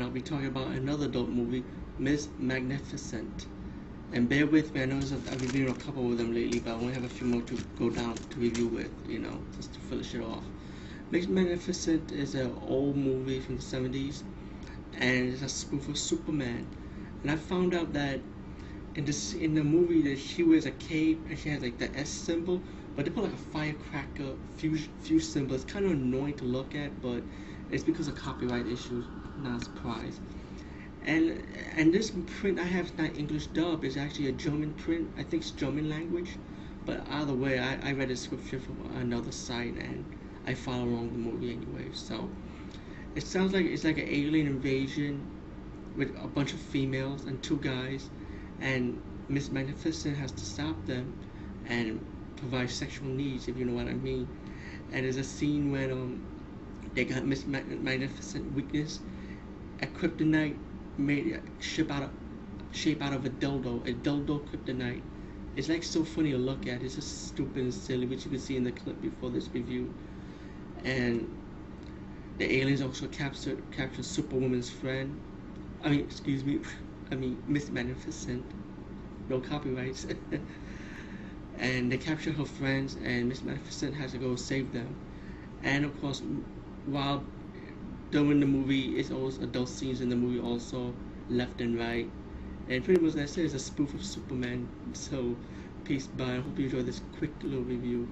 and I'll be talking about another adult movie, Miss Magnificent. And bear with me, I know I've reviewed a couple of them lately, but I only have a few more to go down to review with, you know, just to finish it off. Miss Magnificent is an old movie from the 70s, and it's a spoof of Superman. And I found out that in this in the movie that she wears a cape and she has like the S symbol, but they put like a firecracker fuse fuse symbol. It's kind of annoying to look at, but it's because of copyright issues. Not a surprise. And and this print I have not English dub. It's actually a German print. I think it's German language. But either way, I, I read a description from another site and I follow along the movie anyway. So it sounds like it's like an alien invasion with a bunch of females and two guys, and Miss Magnificent has to stop them and provide sexual needs, if you know what I mean. And there's a scene when um they got Miss Magnificent weakness A Kryptonite made ship out of shape out of a dildo, a dildo kryptonite. It's like so funny to look at. It's just stupid and silly, which you can see in the clip before this review. And the aliens also captured captured Superwoman's friend. I mean, excuse me. I mean, Miss Magnificent. No copyrights. and they capture her friends, and Miss Magnificent has to go save them. And of course, while during the movie, it's always adult scenes in the movie also, left and right. And pretty much, like I said, it's a spoof of Superman. So, peace, bye. I hope you enjoyed this quick little review.